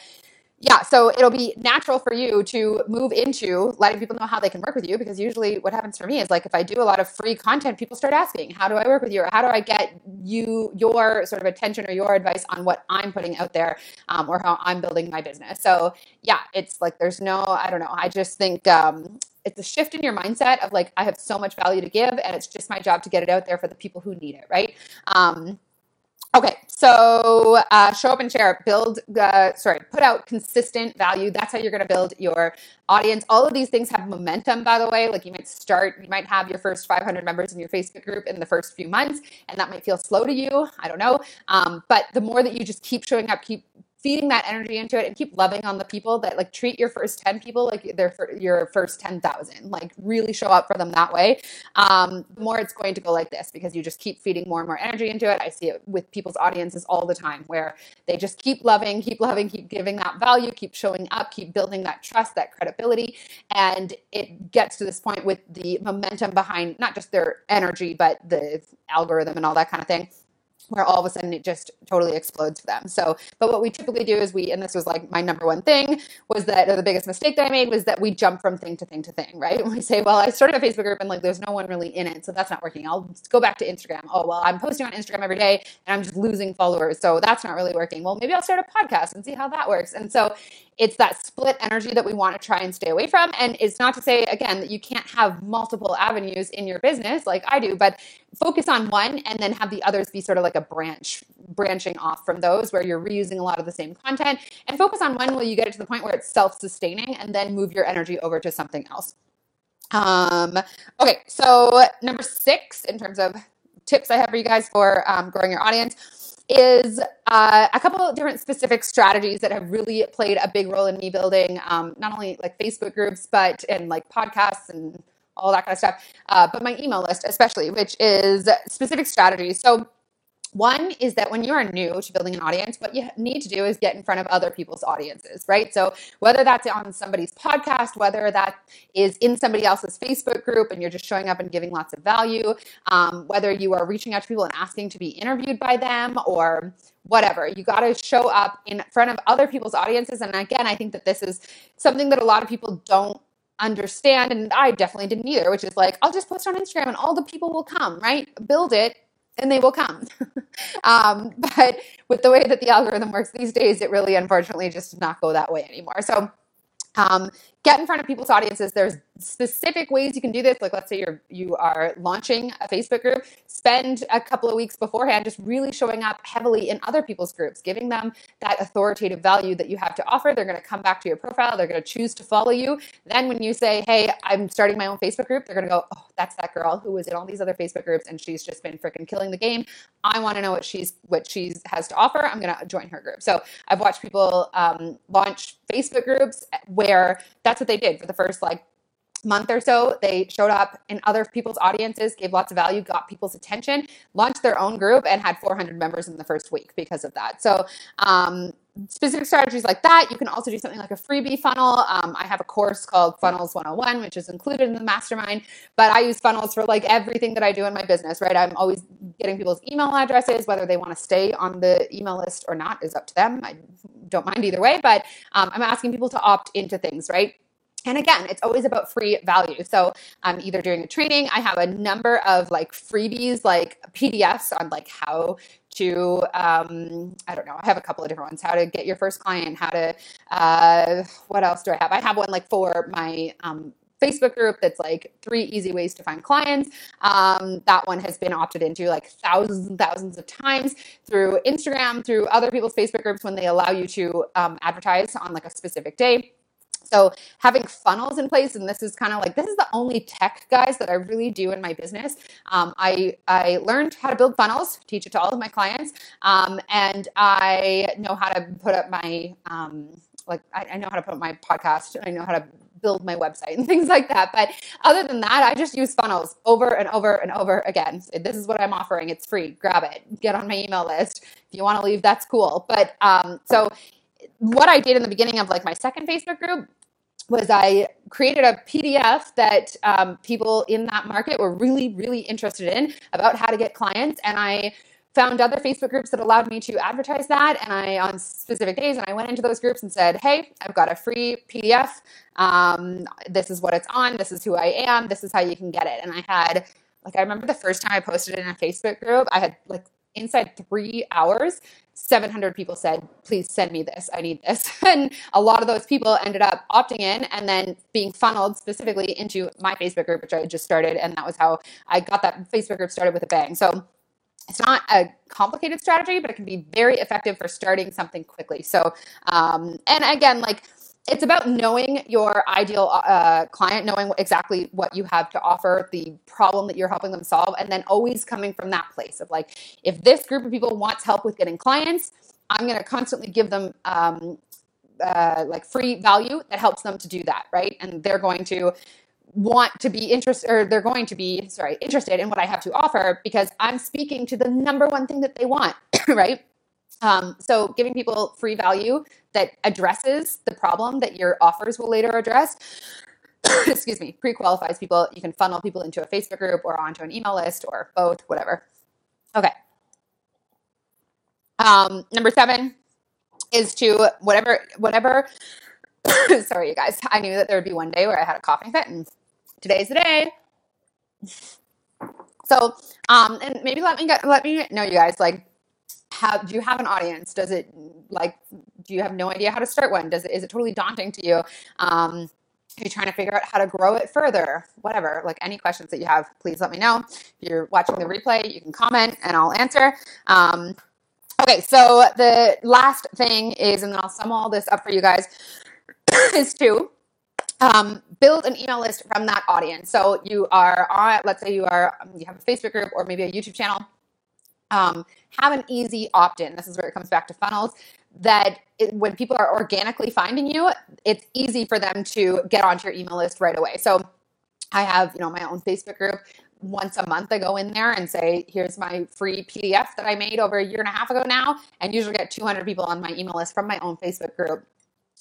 yeah, so it'll be natural for you to move into letting people know how they can work with you because usually what happens for me is like if I do a lot of free content, people start asking, how do I work with you? Or how do I get you your sort of attention or your advice on what I'm putting out there um, or how I'm building my business? So yeah, it's like there's no, I don't know. I just think um, it's a shift in your mindset of like, I have so much value to give and it's just my job to get it out there for the people who need it, right? Um, Okay, so uh, show up and share, build, uh, sorry, put out consistent value. That's how you're going to build your audience. All of these things have momentum, by the way. Like you might start, you might have your first 500 members in your Facebook group in the first few months, and that might feel slow to you. I don't know. Um, but the more that you just keep showing up, keep feeding that energy into it and keep loving on the people that like treat your first 10 people like they're your first 10,000 like really show up for them that way. Um, the more it's going to go like this because you just keep feeding more and more energy into it. I see it with people's audiences all the time where they just keep loving keep loving keep giving that value keep showing up keep building that trust that credibility. And it gets to this point with the momentum behind not just their energy but the algorithm and all that kind of thing where all of a sudden it just totally explodes for them. So, but what we typically do is we, and this was like my number one thing, was that the biggest mistake that I made was that we jump from thing to thing to thing, right? we say, well, I started a Facebook group and like there's no one really in it, so that's not working. I'll go back to Instagram. Oh, well, I'm posting on Instagram every day and I'm just losing followers, so that's not really working. Well, maybe I'll start a podcast and see how that works. And so it's that split energy that we want to try and stay away from. And it's not to say, again, that you can't have multiple avenues in your business like I do, but focus on one and then have the others be sort of like a branch, branching off from those where you're reusing a lot of the same content and focus on when will you get it to the point where it's self sustaining and then move your energy over to something else. Um, okay, so number six in terms of tips I have for you guys for um, growing your audience is uh, a couple of different specific strategies that have really played a big role in me building um, not only like Facebook groups, but in like podcasts and all that kind of stuff, uh, but my email list especially, which is specific strategies. So one is that when you are new to building an audience, what you need to do is get in front of other people's audiences, right? So whether that's on somebody's podcast, whether that is in somebody else's Facebook group and you're just showing up and giving lots of value, um, whether you are reaching out to people and asking to be interviewed by them or whatever, you got to show up in front of other people's audiences. And again, I think that this is something that a lot of people don't understand and I definitely didn't either, which is like I'll just post on Instagram and all the people will come, right? Build it and they will come. um, but with the way that the algorithm works these days, it really unfortunately just does not go that way anymore. So um, get in front of people's audiences. There's specific ways you can do this. Like let's say you're you are launching a Facebook group, spend a couple of weeks beforehand just really showing up heavily in other people's groups, giving them that authoritative value that you have to offer. They're going to come back to your profile. They're going to choose to follow you. Then when you say, "Hey, I'm starting my own Facebook group," they're going to go, "Oh, that's that girl who was in all these other Facebook groups and she's just been freaking killing the game. I want to know what she's what she's has to offer. I'm going to join her group." So I've watched people um, launch Facebook groups where that's what they did for the first like month or so, they showed up in other people's audiences, gave lots of value, got people's attention, launched their own group, and had 400 members in the first week because of that. So, um, specific strategies like that. You can also do something like a freebie funnel. Um, I have a course called Funnels 101, which is included in the mastermind, but I use funnels for like everything that I do in my business, right? I'm always getting people's email addresses, whether they want to stay on the email list or not is up to them. I don't mind either way, but um, I'm asking people to opt into things, right? And again, it's always about free value. So I'm either doing a training, I have a number of like freebies, like PDFs on like how to, um, I don't know, I have a couple of different ones, how to get your first client, how to, uh, what else do I have? I have one like for my, um, Facebook group that's like three easy ways to find clients. Um, that one has been opted into like thousands and thousands of times through Instagram, through other people's Facebook groups when they allow you to um, advertise on like a specific day. So having funnels in place, and this is kind of like this is the only tech guys that I really do in my business. Um, I I learned how to build funnels, teach it to all of my clients, um, and I know how to put up my um, like I, I know how to put up my podcast. I know how to build my website and things like that. But other than that, I just use funnels over and over and over again. This is what I'm offering. It's free. Grab it. Get on my email list. If you want to leave, that's cool. But um, so what I did in the beginning of like my second Facebook group was I created a PDF that um, people in that market were really, really interested in about how to get clients. And I found other Facebook groups that allowed me to advertise that. And I, on specific days, and I went into those groups and said, Hey, I've got a free PDF. Um, this is what it's on. This is who I am. This is how you can get it. And I had, like, I remember the first time I posted in a Facebook group, I had like inside three hours, 700 people said, please send me this. I need this. And a lot of those people ended up opting in and then being funneled specifically into my Facebook group, which I just started. And that was how I got that Facebook group started with a bang. So it's not a complicated strategy, but it can be very effective for starting something quickly. So, um, and again, like it's about knowing your ideal uh, client, knowing exactly what you have to offer, the problem that you're helping them solve, and then always coming from that place of like, if this group of people wants help with getting clients, I'm going to constantly give them um, uh, like free value that helps them to do that, right? And they're going to want to be interested or they're going to be sorry interested in what i have to offer because i'm speaking to the number one thing that they want right um, so giving people free value that addresses the problem that your offers will later address excuse me pre-qualifies people. You can funnel people into a facebook group or onto an email list or both whatever. Okay. Um, number seven is to whatever whatever sorry you guys. I knew that there would be one day where i had a coughing fit and today's the day. So, um, and maybe let me get, let me know you guys like do you have an audience? Does it like do you have no idea how to start one? Does it is it totally daunting to you? Um, are you trying to figure out how to grow it further? Whatever, like any questions that you have, please let me know. If you're watching the replay, you can comment and I'll answer. Um, okay, so the last thing is, and then I'll sum all this up for you guys, is to um, build an email list from that audience. So you are on, let's say you are, you have a Facebook group or maybe a YouTube channel. Um, have an easy opt-in. This is where it comes back to funnels. That it, when people are organically finding you, it's easy for them to get onto your email list right away. So I have, you know, my own Facebook group. Once a month, I go in there and say, "Here's my free PDF that I made over a year and a half ago now," and usually get 200 people on my email list from my own Facebook group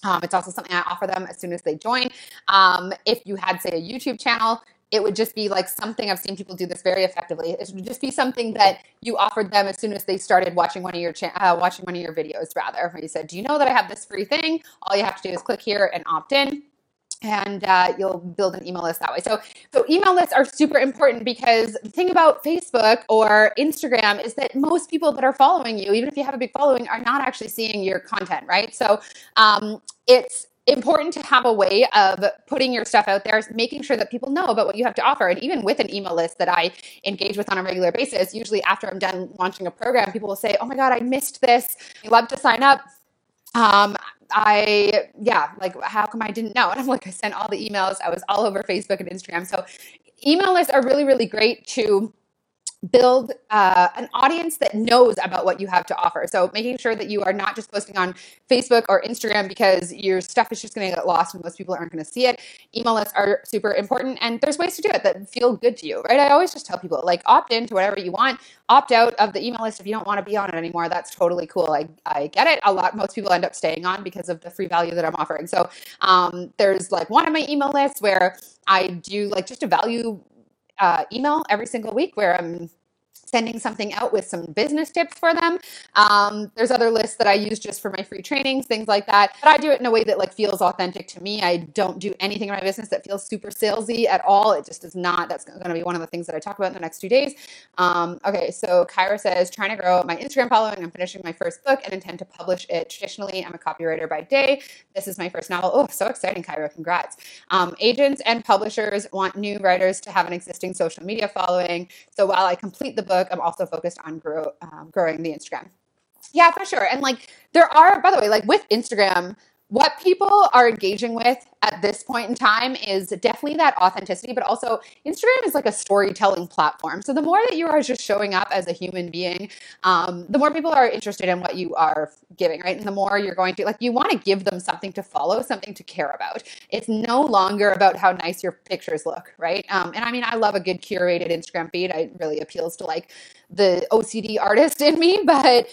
um, it's also something I offer them as soon as they join. Um, if you had, say, a YouTube channel, it would just be like something I've seen people do this very effectively. It would just be something that you offered them as soon as they started watching one of your cha- uh, watching one of your videos. Rather, where you said, "Do you know that I have this free thing? All you have to do is click here and opt in." and uh, you'll build an email list that way. So, so email lists are super important because the thing about Facebook or Instagram is that most people that are following you, even if you have a big following, are not actually seeing your content, right? So, um, it's important to have a way of putting your stuff out there, making sure that people know about what you have to offer. And even with an email list that I engage with on a regular basis, usually after I'm done launching a program, people will say, "Oh my god, I missed this. I'd love to sign up." Um, I, yeah, like, how come I didn't know? And I'm like, I sent all the emails. I was all over Facebook and Instagram. So, email lists are really, really great to build uh, an audience that knows about what you have to offer. So making sure that you are not just posting on Facebook or Instagram because your stuff is just going to get lost and most people aren't going to see it. Email lists are super important and there's ways to do it that feel good to you, right? I always just tell people like opt into whatever you want, opt out of the email list if you don't want to be on it anymore. That's totally cool. I, I get it. A lot, most people end up staying on because of the free value that I'm offering. So um, there's like one of my email lists where I do like just a value uh, email every single week where I'm sending something out with some business tips for them. Um, there's other lists that I use just for my free trainings, things like that. But I do it in a way that like feels authentic to me. I don't do anything in my business that feels super salesy at all. It just is not. That's going to be one of the things that I talk about in the next two days. Um, okay, so Kyra says, trying to grow my Instagram following. I'm finishing my first book and intend to publish it traditionally. I'm a copywriter by day. This is my first novel. Oh, so exciting, Kyra. Congrats. Um, agents and publishers want new writers to have an existing social media following. So while I complete the book, I'm also focused on grow, um, growing the Instagram. Yeah, for sure. And like there are, by the way, like with Instagram, what people are engaging with at this point in time is definitely that authenticity, but also Instagram is like a storytelling platform. So the more that you are just showing up as a human being, um, the more people are interested in what you are giving, right? And the more you're going to like, you want to give them something to follow, something to care about. It's no longer about how nice your pictures look, right? Um, and I mean, I love a good curated Instagram feed. It really appeals to like the OCD artist in me, but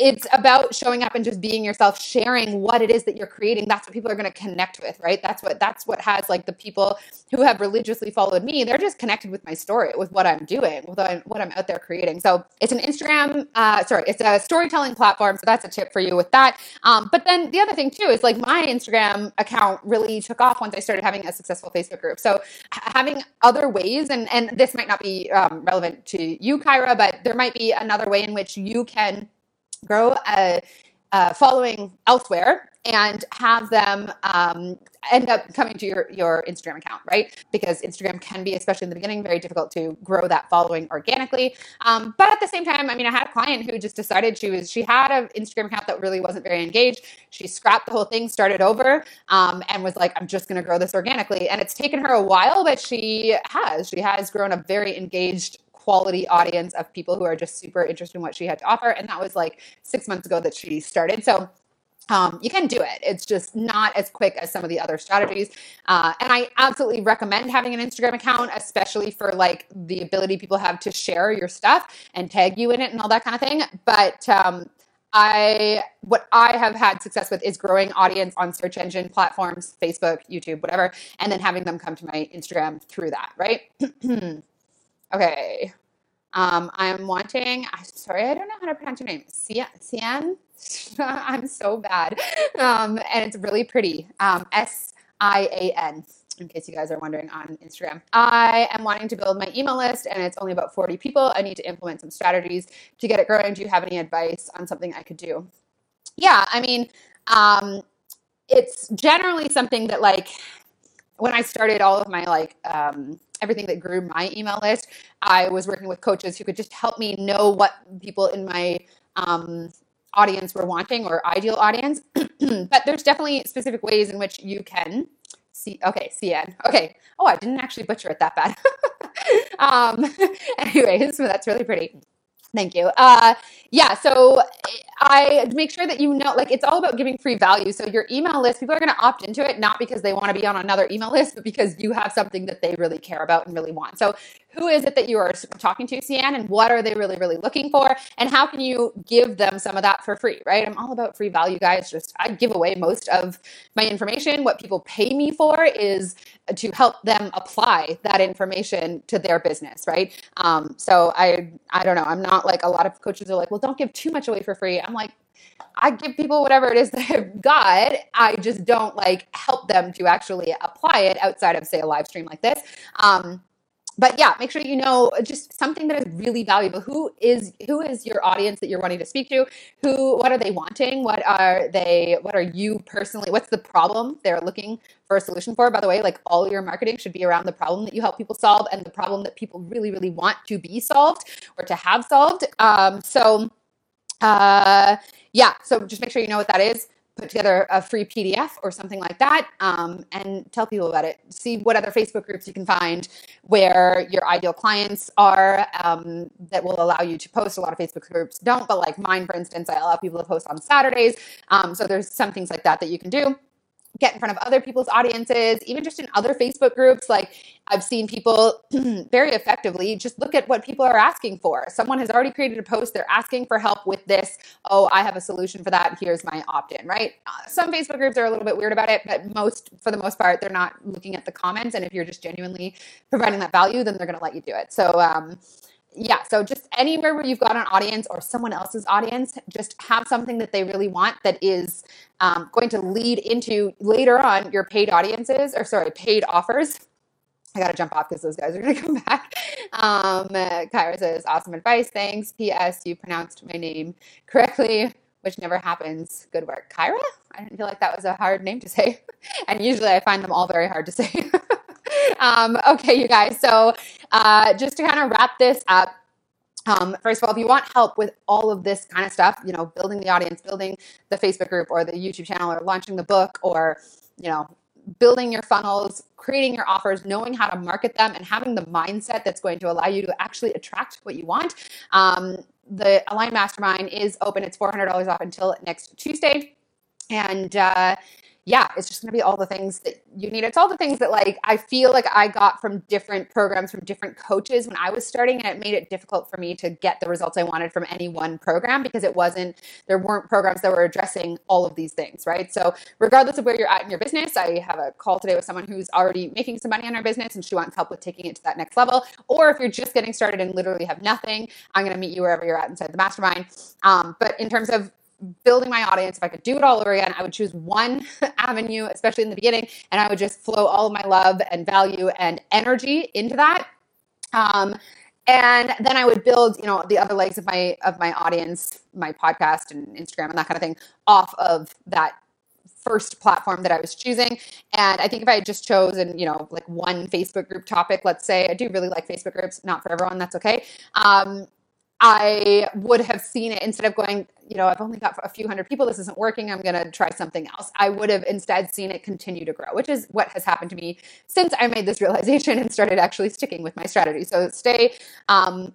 it's about showing up and just being yourself, sharing what it is that you're creating. That's what people are going to connect with, right? That's what that's what has like the people who have religiously followed me. They're just connected with my story, with what I'm doing, with what I'm, what I'm out there creating. So it's an Instagram, uh, sorry, it's a storytelling platform. So that's a tip for you with that. Um, but then the other thing too is like my Instagram account really took off once I started having a successful Facebook group. So having other ways, and and this might not be um, relevant to you, Kyra, but there might be another way in which you can grow a, a following elsewhere and have them um, end up coming to your, your Instagram account, right? Because Instagram can be, especially in the beginning, very difficult to grow that following organically. Um, but at the same time, I mean, I had a client who just decided she was she had an Instagram account that really wasn't very engaged. She scrapped the whole thing, started over, um, and was like, "I'm just going to grow this organically." And it's taken her a while, but she has. She has grown a very engaged quality audience of people who are just super interested in what she had to offer. And that was like six months ago that she started. So um, you can do it. It's just not as quick as some of the other strategies. Uh, and I absolutely recommend having an Instagram account, especially for like the ability people have to share your stuff and tag you in it and all that kind of thing. But um, I what I have had success with is growing audience on search engine platforms, Facebook, YouTube, whatever, and then having them come to my Instagram through that, right? Okay. Um, I'm wanting, I'm sorry, I don't know how to pronounce your name. Sian? I'm so bad. Um, and it's really pretty. Um, S I A N, in case you guys are wondering on Instagram. I am wanting to build my email list and it's only about 40 people. I need to implement some strategies to get it growing. Do you have any advice on something I could do? Yeah, I mean, um, it's generally something that, like, when I started all of my, like, um, everything that grew my email list, I was working with coaches who could just help me know what people in my um, audience were wanting or ideal audience. but there's definitely specific ways in which you can see. Okay, CN. Okay. Oh, I didn't actually butcher it that bad. um, anyways, that's really pretty. Thank you. Uh, yeah, so I make sure that you know, like, it's all about giving free value. So your email list, people are going to opt into it not because they want to be on another email list, but because you have something that they really care about and really want. So who is it that you are talking to, Sian, and what are they really, really looking for? And how can you give them some of that for free, right? I'm all about free value, guys. Just I give away most of my information. What people pay me for is to help them apply that information to their business, right? Um, so I, I don't know. I'm not like a lot of coaches are like, well, don't give too much away for free. I'm like, I give people whatever it is they've got. I just don't like help them to actually apply it outside of, say, a live stream like this. Um, but yeah, make sure you know just something that is really valuable. Who is who is your audience that you're wanting to speak to? Who what are they wanting? What are they what are you personally what's the problem they're looking for a solution for? By the way, like all your marketing should be around the problem that you help people solve and the problem that people really really want to be solved or to have solved. Um, so uh, yeah, so just make sure you know what that is put together a free PDF or something like that um, and tell people about it. See what other Facebook groups you can find where your ideal clients are um, that will allow you to post. A lot of Facebook groups don't, but like mine, for instance, I allow people to post on Saturdays. Um, so there's some things like that that you can do get in front of other people's audiences, even just in other Facebook groups. Like I've seen people very effectively just look at what people are asking for. Someone has already created a post, they're asking for help with this. Oh, I have a solution for that. Here's my opt in, right? Uh, some Facebook groups are a little bit weird about it, but most, for the most part, they're not looking at the comments. And if you're just genuinely providing that value, then they're going to let you do it. So, um, yeah, so just anywhere where you've got an audience or someone else's audience, just have something that they really want that is um, going to lead into later on your paid audiences or sorry, paid offers. I got to jump off because those guys are to come back. Um, Kyra says, awesome advice. Thanks. P.S. You pronounced my name correctly, which never happens. Good work. Kyra? I didn't feel like that was a hard name to say. and usually I find them all very hard to say. um, okay, you guys. So uh, just to kind of wrap this up, um, first of all, if you want help with all of this kind of stuff, you know, building the audience, building the Facebook group or the YouTube channel or launching the book or, you know, building your funnels, creating your offers, knowing how to market them, and having the mindset that's going to allow you to actually attract what you want. Um, the Aligned Mastermind is open. It's $400 off until next Tuesday. And uh, yeah, it's just going to be all the things that you need. It's all the things that like I feel like I got from different programs from different coaches when I was starting and it made it difficult for me to get the results I wanted from any one program because it wasn't there weren't programs that were addressing all of these things, right? So, regardless of where you're at in your business, I have a call today with someone who's already making some money on her business and she wants help with taking it to that next level. Or if you're just getting started and literally have nothing, I'm going to meet you wherever you're at inside the mastermind. Um, but in terms of building my audience, if I could do it all over again, I would choose one avenue, especially in the beginning, and I would just flow all of my love and value and energy into that. Um, and then I would build, you know, the other legs of my of my audience, my podcast and Instagram and that kind of thing, off of that first platform that I was choosing. And I think if I had just chosen, you know, like one Facebook group topic, let's say, I do really like Facebook groups, not for everyone, that's okay. Um, I would have seen it instead of going, you know, I've only got a few hundred people. This isn't working. I'm going to try something else. I would have instead seen it continue to grow, which is what has happened to me since I made this realization and started actually sticking with my strategy. So stay um,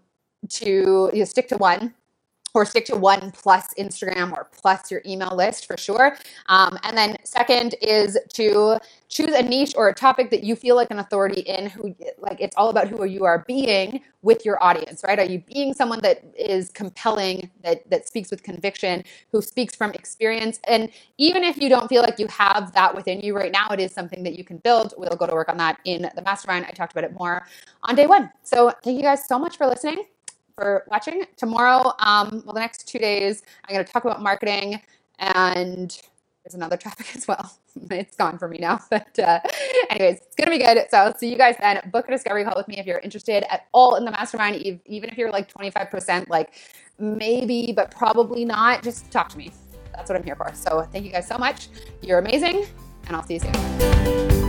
to you know, stick to one or stick to one plus Instagram or plus your email list for sure. Um, and then second is to choose a niche or a topic that you feel like an authority in who like it's all about who you are being with your audience, right? Are you being someone that is compelling, that that speaks with conviction, who speaks from experience? And even if you don't feel like you have that within you right now, it is something that you can build. We'll go to work on that in the mastermind. I talked about it more on day one. So thank you guys so much for listening for watching. Tomorrow, um, well, the next two days, I'm going to talk about marketing and there's another topic as well. it's gone for me now. But, uh, anyways, it's going to be good. So I'll see you guys then. Book a discovery call with me if you're interested at all in the mastermind, even if you're like 25%, like maybe, but probably not. Just talk to me. That's what I'm here for. So thank you guys so much. You're amazing, and I'll see you soon.